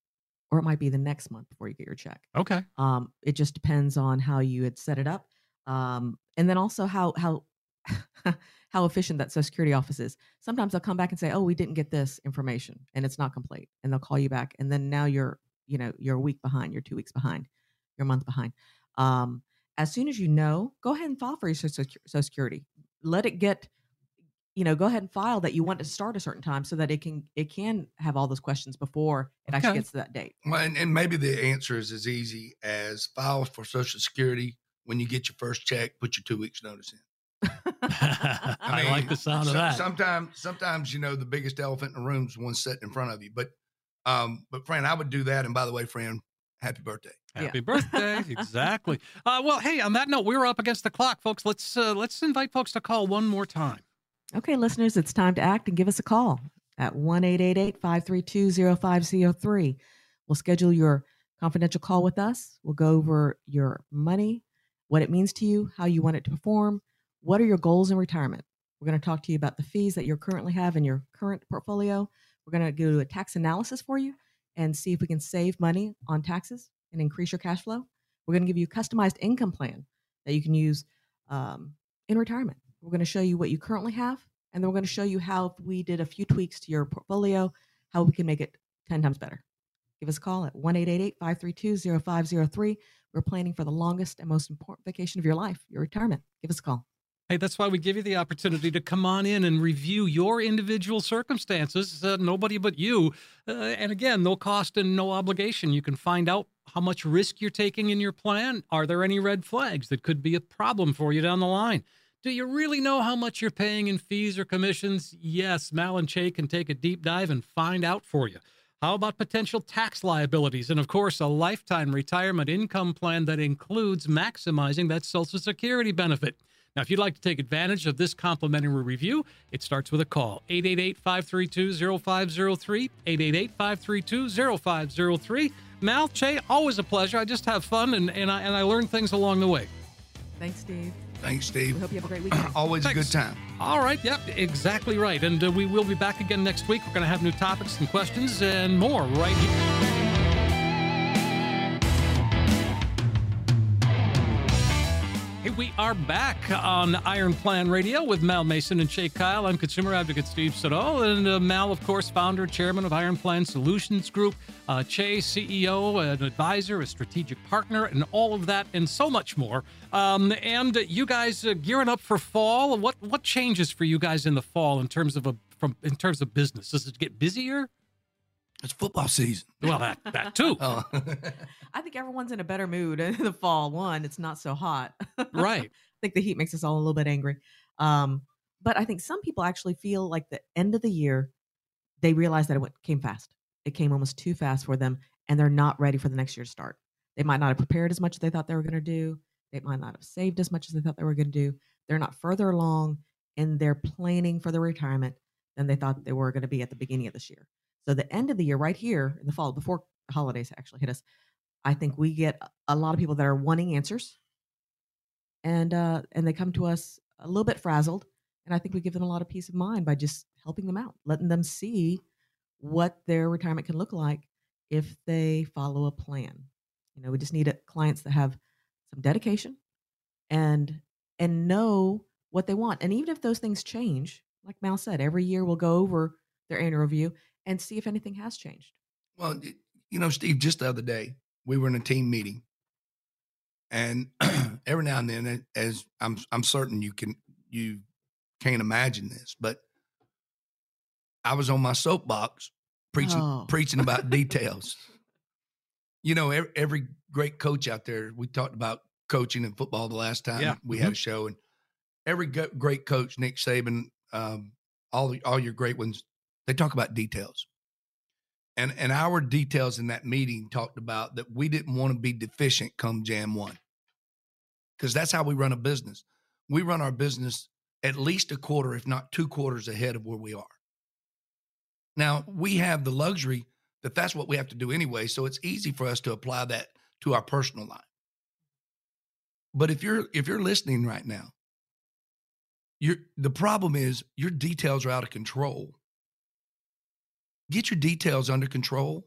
or it might be the next month before you get your check. Okay. Um, it just depends on how you had set it up, um, and then also how how how efficient that Social Security office is. Sometimes they'll come back and say, "Oh, we didn't get this information, and it's not complete," and they'll call you back, and then now you're you know you're a week behind, you're two weeks behind, you're a month behind. Um, as soon as you know, go ahead and file for your Social Social Security. Let it get, you know, go ahead and file that you want to start a certain time so that it can it can have all those questions before it actually gets to that date. Well, and, and maybe the answer is as easy as file for Social Security. When you get your first check, put your two weeks notice in. I, mean, like the sound of that. Sometimes, sometimes you know the biggest elephant in the room is one sitting in front of you. But, um, but Fran, I would do that. And by the way, Fran, happy birthday. Yeah. Happy birthday! exactly. Uh, well, hey, on that note, we're up against the clock, folks. Let's uh, let's invite folks to call one more time. Okay, listeners, it's time to act and give us a call at 1 532 0503. We'll schedule your confidential call with us. We'll go over your money, what it means to you, how you want it to perform, what are your goals in retirement. We're going to talk to you about the fees that you currently have in your current portfolio. We're going to do a tax analysis for you and see if we can save money on taxes and increase your cash flow. We're going to give you a customized income plan that you can use um, in retirement. We're going to show you what you currently have, and then we're going to show you how if we did a few tweaks to your portfolio, how we can make it 10 times better. Give us a call at 1 532 0503. We're planning for the longest and most important vacation of your life, your retirement. Give us a call. Hey, that's why we give you the opportunity to come on in and review your individual circumstances. Uh, nobody but you. Uh, and again, no cost and no obligation. You can find out how much risk you're taking in your plan. Are there any red flags that could be a problem for you down the line? Do you really know how much you're paying in fees or commissions? Yes, Mal and Chae can take a deep dive and find out for you. How about potential tax liabilities? And of course, a lifetime retirement income plan that includes maximizing that Social Security benefit. Now, if you'd like to take advantage of this complimentary review, it starts with a call 888 532 0503. 888 532 0503. Mal, Chae, always a pleasure. I just have fun and, and, I, and I learn things along the way. Thanks, Steve. Thanks, Steve. We hope you have a great weekend. Always a good time. All right. Yep. Exactly right. And uh, we will be back again next week. We're going to have new topics and questions and more right here. Hey, we are back on Iron Plan Radio with Mal Mason and Chae Kyle. I'm consumer advocate Steve Siddall, and uh, Mal, of course, founder, chairman of Iron Plan Solutions Group. Uh, Chae, CEO, an advisor, a strategic partner, and all of that, and so much more. Um, and you guys uh, gearing up for fall. What what changes for you guys in the fall in terms of a from in terms of business? Does it get busier? It's football season. Well, that that too. Oh. I think everyone's in a better mood in the fall. One, it's not so hot. Right. I think the heat makes us all a little bit angry. Um, but I think some people actually feel like the end of the year, they realize that it went, came fast. It came almost too fast for them, and they're not ready for the next year to start. They might not have prepared as much as they thought they were going to do. They might not have saved as much as they thought they were going to do. They're not further along in their planning for their retirement than they thought they were going to be at the beginning of this year. So the end of the year, right here in the fall, before holidays actually hit us, I think we get a- a lot of people that are wanting answers, and uh, and they come to us a little bit frazzled, and I think we give them a lot of peace of mind by just helping them out, letting them see what their retirement can look like if they follow a plan. You know, we just need uh, clients that have some dedication and and know what they want. And even if those things change, like Mal said, every year we'll go over their annual review and see if anything has changed. Well, you know, Steve, just the other day, we were in a team meeting. And every now and then, as I'm I'm certain you can you can't imagine this, but I was on my soapbox preaching Oh. preaching about details. You know, every, every great coach out there, we talked about coaching in football the last time Yeah. we had a show, and every great coach, Nick Saban, um, all the- all your great ones, they talk about details. And and our details in that meeting talked about that we didn't want to be deficient come Jan one, because that's how we run a business. We run our business at least a quarter, if not two quarters ahead of where we are. Now we have the luxury that that's what we have to do anyway, so it's easy for us to apply that to our personal life. But if you're if you're listening right now, you're the problem is your details are out of control. Get your details under control.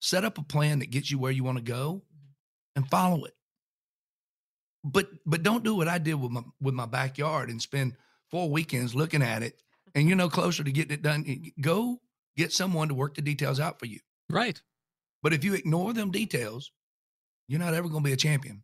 Set up a plan that gets you where you want to go mm-hmm. and follow it. But but don't do what I did with my with my backyard and spend four weekends looking at it and you're mm-hmm. no closer to getting it done. Go get someone to work the details out for you. Right. But if you ignore them details, you're not ever going to be a champion.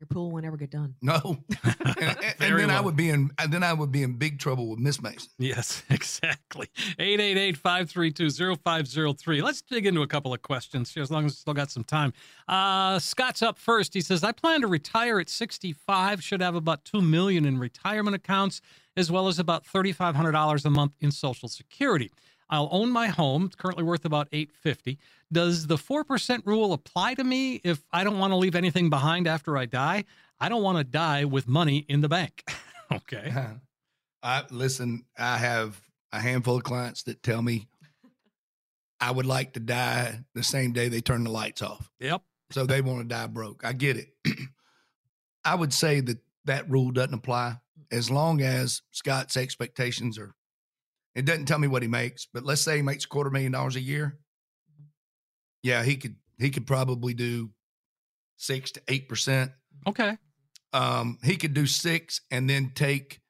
Your pool won't ever get done. No. and, and- and Very then I would be in and then I would be in big trouble with Miss Mason. Yes, exactly. 888-532-0503. Let's dig into a couple of questions here as long as we still got some time. Uh, Scott's up first. He says, I plan to retire at 65, should have about 2 million in retirement accounts, as well as about $3,500 a month in Social Security. I'll own my home, it's currently worth about 850. Does the 4% rule apply to me if I don't want to leave anything behind after I die? I don't want to die with money in the bank. okay. I listen, I have a handful of clients that tell me I would like to die the same day they turn the lights off. Yep. So they want to die broke. I get it. I would say that that rule doesn't apply as long as Scott's expectations are. It doesn't tell me what he makes, but let's say he makes a quarter million dollars a year. Yeah, he could he could probably do six to eight percent Okay. um, he could do six and then take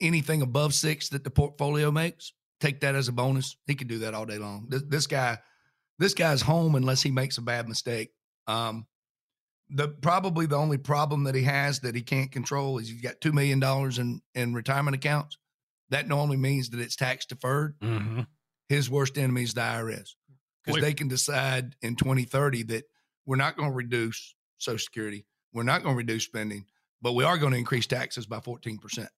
anything above six that the portfolio makes, take that as a bonus. He could do that all day long. This, this guy, this guy's home unless he makes a bad mistake. Um, the probably the only problem that he has that he can't control is he's got two million dollars in in retirement accounts. That normally means that it's tax deferred. Mm-hmm. His worst enemy is the IRS because they can decide in 2030 that we're not going to reduce Social Security, we're not going to reduce spending, but we are going to increase taxes by 14 percent.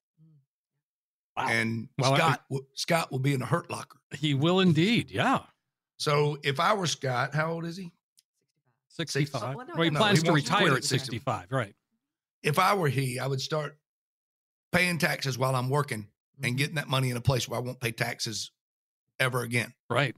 Wow. And Well, Scott, will- Scott will be in a hurt locker. He will indeed. Yeah. So if I were Scott, how old is he? 65. Oh, well, well, he no, plans he to wants to retire at at 60. 65. Right. If I were he, I would start paying taxes while I'm working Mm-hmm. and getting that money in a place where I won't pay taxes ever again. Right.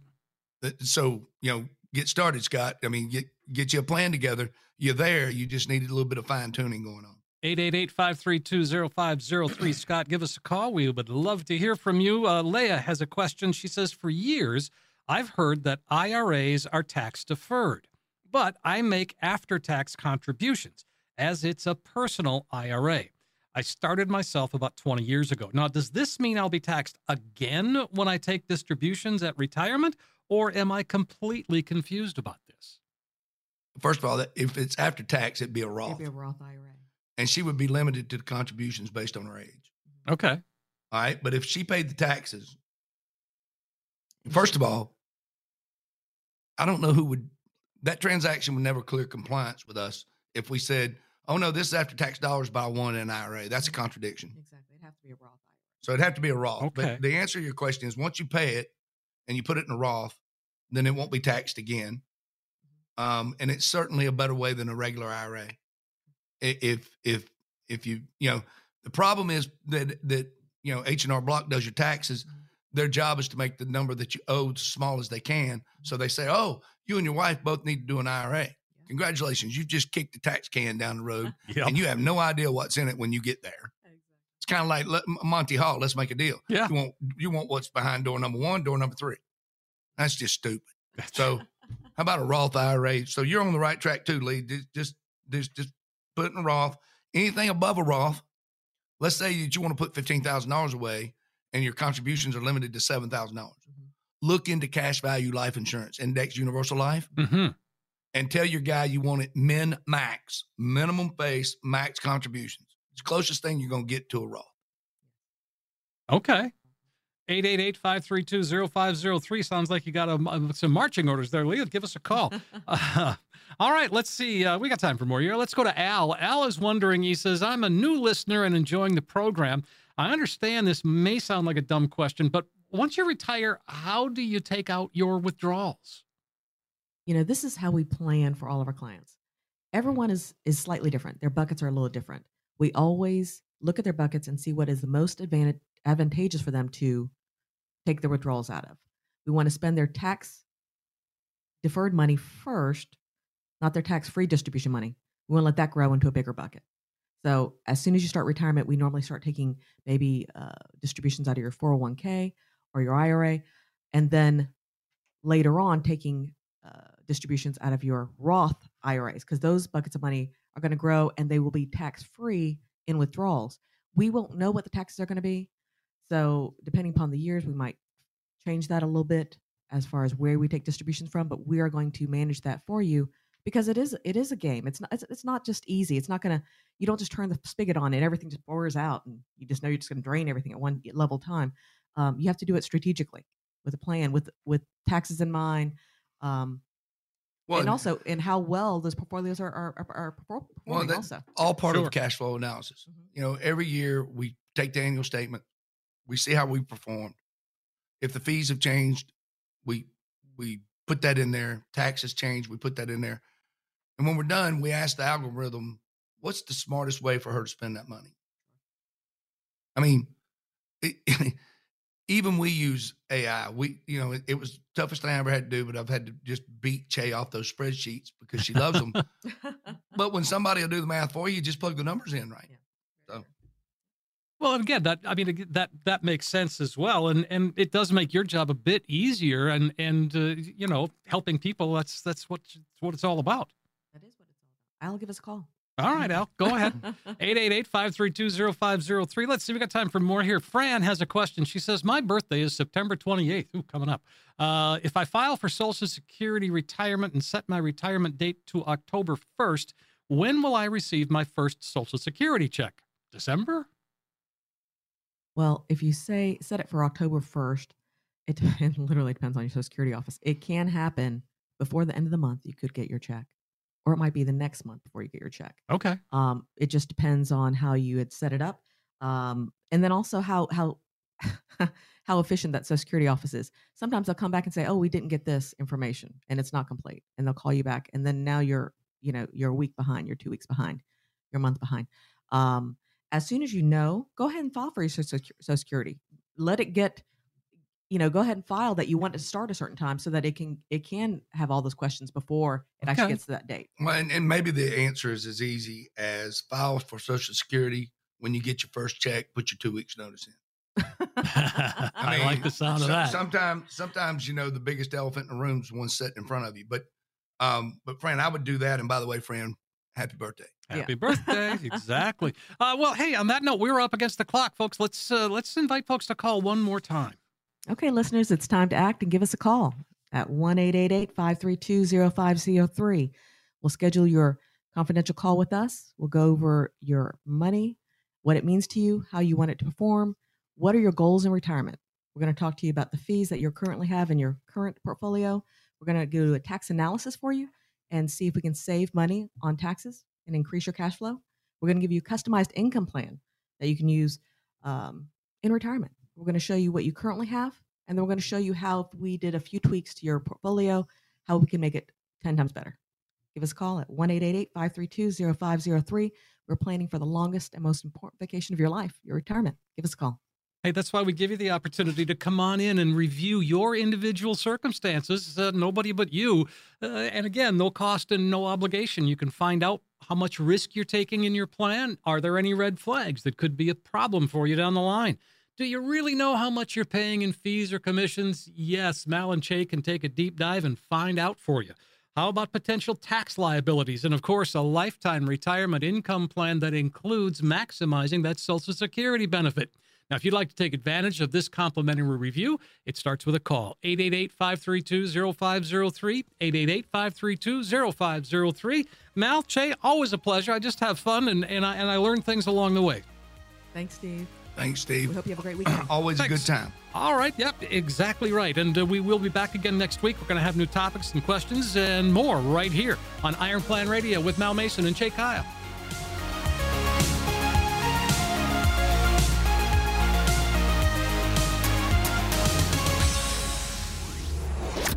So you know, get started, Scott. I mean, get get you a plan together. You're there. You just need a little bit of fine tuning going on. 888-532-0503. Scott, give us a call. We would love to hear from you. Uh, Leah has a question. She says, for years, I've heard that IRAs are tax deferred, but I make after-tax contributions as it's a personal IRA. I started myself about 20 years ago. Now, does this mean I'll be taxed again when I take distributions at retirement, or am I completely confused about this? First of all, if it's after tax, it'd be a Roth, Maybe a Roth IRA. and she would be limited to the contributions based on her age. Mm-hmm. Okay. All right, but if she paid the taxes, first of all, I don't know who would that transaction would never clear compliance with us if we said, "Oh no, this is after tax dollars, but I want an IRA." That's a contradiction. Exactly. It'd have to be a Roth IRA. So it'd have to be a Roth. Okay. But the answer to your question is once you pay it and you put it in a Roth, then it won't be taxed again. Mm-hmm. um, and it's certainly a better way than a regular IRA. If if if you you know the problem is that that you know H and R Block does your taxes. Mm-hmm. Their job is to make the number that you owe as small as they can. Mm-hmm. So they say, "Oh, you and your wife both need to do an IRA. Congratulations, you've just kicked the tax can down the road, Yep. and you have no idea what's in it when you get there." It's kind of like let- Monty Hall. Let's make a deal. Yeah. You want you want what's behind door number one, door number three. That's just stupid. So, how about a Roth IRA? So you're on the right track too, Lee. Just just just, just put in a Roth. Anything above a Roth, let's say that you want to put fifteen thousand dollars away, and your contributions are limited to seven thousand dollars. Look into cash value life insurance, index universal life, hmm and tell your guy you want it min max, minimum face max contributions. It's the closest thing you're going to get to a Roth. Okay. 888-532-0503. Sounds like you got um, um, some marching orders there, Leah. Give us a call. Uh, all right, let's see. Uh, we got time for more here. Let's go to Al. Al is wondering, he says, I'm a new listener and enjoying the program. I understand this may sound like a dumb question, but once you retire, how do you take out your withdrawals? You know this is how we plan for all of our clients. Everyone is is slightly different. Their buckets are a little different. We always look at their buckets and see what is the most advantage, advantageous for them to take their withdrawals out of. We want to spend their tax deferred money first not their tax free distribution money. We want to let that grow into a bigger bucket. So as soon as you start retirement we normally start taking maybe uh, distributions out of your 401k or your ira and then later on taking distributions out of your Roth IRAs because those buckets of money are going to grow and they will be tax free in withdrawals. We won't know what the taxes are going to be. So, depending upon the years, we might change that a little bit as far as where we take distributions from, but we are going to manage that for you because it is it is a game. It's not it's, it's not just easy. It's not going to you don't just turn the spigot on and everything just pours out and you just know you're just going to drain everything at one level time. Um, you have to do it strategically with a plan with with taxes in mind. Um, and also in how well those portfolios are are, are, are perfor- Well, performing. that- also, all part Sure. of cash flow analysis. Mhm. You know, every year we take the annual statement, we see how we performed. If the fees have changed, we we put that in there. Taxes changed, we put that in there. And when we're done, we ask the algorithm, what's the smartest way for her to spend that money? I mean, it, even we use AI. We, you know, it, it was the toughest thing I ever had to do, but I've had to just beat Chae off those spreadsheets because she loves them. But when somebody will do the math for you, you just plug the numbers in, right? So Well, and again, that I mean that that makes sense as well, and and it does make your job a bit easier, and and uh, you know helping people. That's that's what that's what it's all about. that is what it's all about. I'll give us a call. All right, Al, go ahead. 888-532-0503. Let's see, we got time for more here. Fran has a question. She says, My birthday is September 28th. Ooh, coming up. Uh, if I file for Social Security retirement and set my retirement date to October 1st, when will I receive my first Social Security check? December? Well, if you say set it for October first, it, it literally depends on your Social Security office. It can happen before the end of the month. You could get your check, or it might be the next month before you get your check. Okay. Um, it just depends on how you had set it up, um, and then also how how how efficient that Social Security office is. Sometimes they'll come back and say, "Oh, we didn't get this information, and it's not complete," and they'll call you back, and then now you're you know you're a week behind, you're two weeks behind, you're a month behind. Um, as soon as you know, go ahead and file for your Social Social Security. Let it get you know, go ahead and file that you want to start a certain time so that it can it can have all those questions before it actually gets to that date. Well, and, and maybe the answer is as easy as file for Social Security. When you get your first check, put your two weeks notice in. I, like the sound of that. Sometimes, sometimes you know the biggest elephant in the room is one sitting in front of you. But, um, but Fran, I would do that. And by the way, Fran, happy birthday. Yeah. Happy birthday! exactly. Uh, well, hey, on that note, we're up against the clock, folks. Let's uh, let's invite folks to call one more time. Okay, listeners, it's time to act and give us a call at 1 532 0503. We'll schedule your confidential call with us. We'll go over your money, what it means to you, how you want it to perform, what are your goals in retirement. We're going to talk to you about the fees that you currently have in your current portfolio. We're going to do a tax analysis for you and see if we can save money on taxes and increase your cash flow. We're going to give you a customized income plan that you can use um, in retirement. We're going to show you what you currently have, and then we're going to show you how we did a few tweaks to your portfolio, how we can make it 10 times better. give us a call at 1 532 0503. We're planning for the longest and most important vacation of your life, your retirement. Give us a call. Hey, that's why we give you the opportunity to come on in and review your individual circumstances. Uh, nobody but you. Uh, and again, no cost and no obligation. You can find out how much risk you're taking in your plan. Are there any red flags that could be a problem for you down the line? Do you really know how much you're paying in fees or commissions? Yes, Mal and Chae can take a deep dive and find out for you. How about potential tax liabilities? And of course, a lifetime retirement income plan that includes maximizing that Social Security benefit. Now, if you'd like to take advantage of this complimentary review, it starts with a call 888 532 0503. 888 532 0503. Mal, Chae, always a pleasure. I just have fun and, and, I, and I learn things along the way. Thanks, Steve. Thanks, Steve. We hope you have a great weekend. Always Thanks. a good time. All right. Yep. Exactly right. And uh, we will be back again next week. We're going to have new topics and questions and more right here on Iron Plan Radio with Mal Mason and Chae Kyle.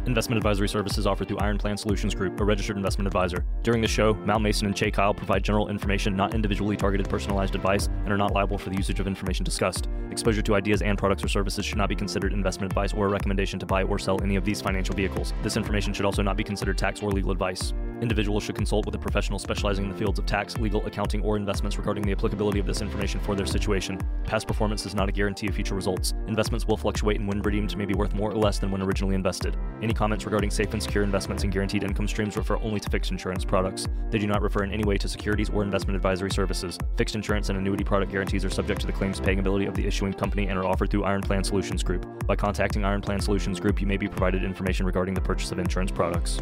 Investment advisory services offered through Iron Plan Solutions Group, a registered investment advisor. During the show, Mal Mason and Chae Kyle provide general information, not individually targeted personalized advice, and are not liable for the usage of information discussed. Exposure to ideas and products or services should not be considered investment advice or a recommendation to buy or sell any of these financial vehicles. This information should also not be considered tax or legal advice. Individuals should consult with a professional specializing in the fields of tax, legal, accounting, or investments regarding the applicability of this information for their situation. Past performance is not a guarantee of future results. Investments will fluctuate and when redeemed may be worth more or less than when originally invested. Any comments regarding safe and secure investments and guaranteed income streams refer only to fixed insurance products. They do not refer in any way to securities or investment advisory services. Fixed insurance and annuity product guarantees are subject to the claims paying ability of the issuing company and are offered through Iron Plan Solutions Group. By contacting Iron Plan Solutions Group, you may be provided information regarding the purchase of insurance products.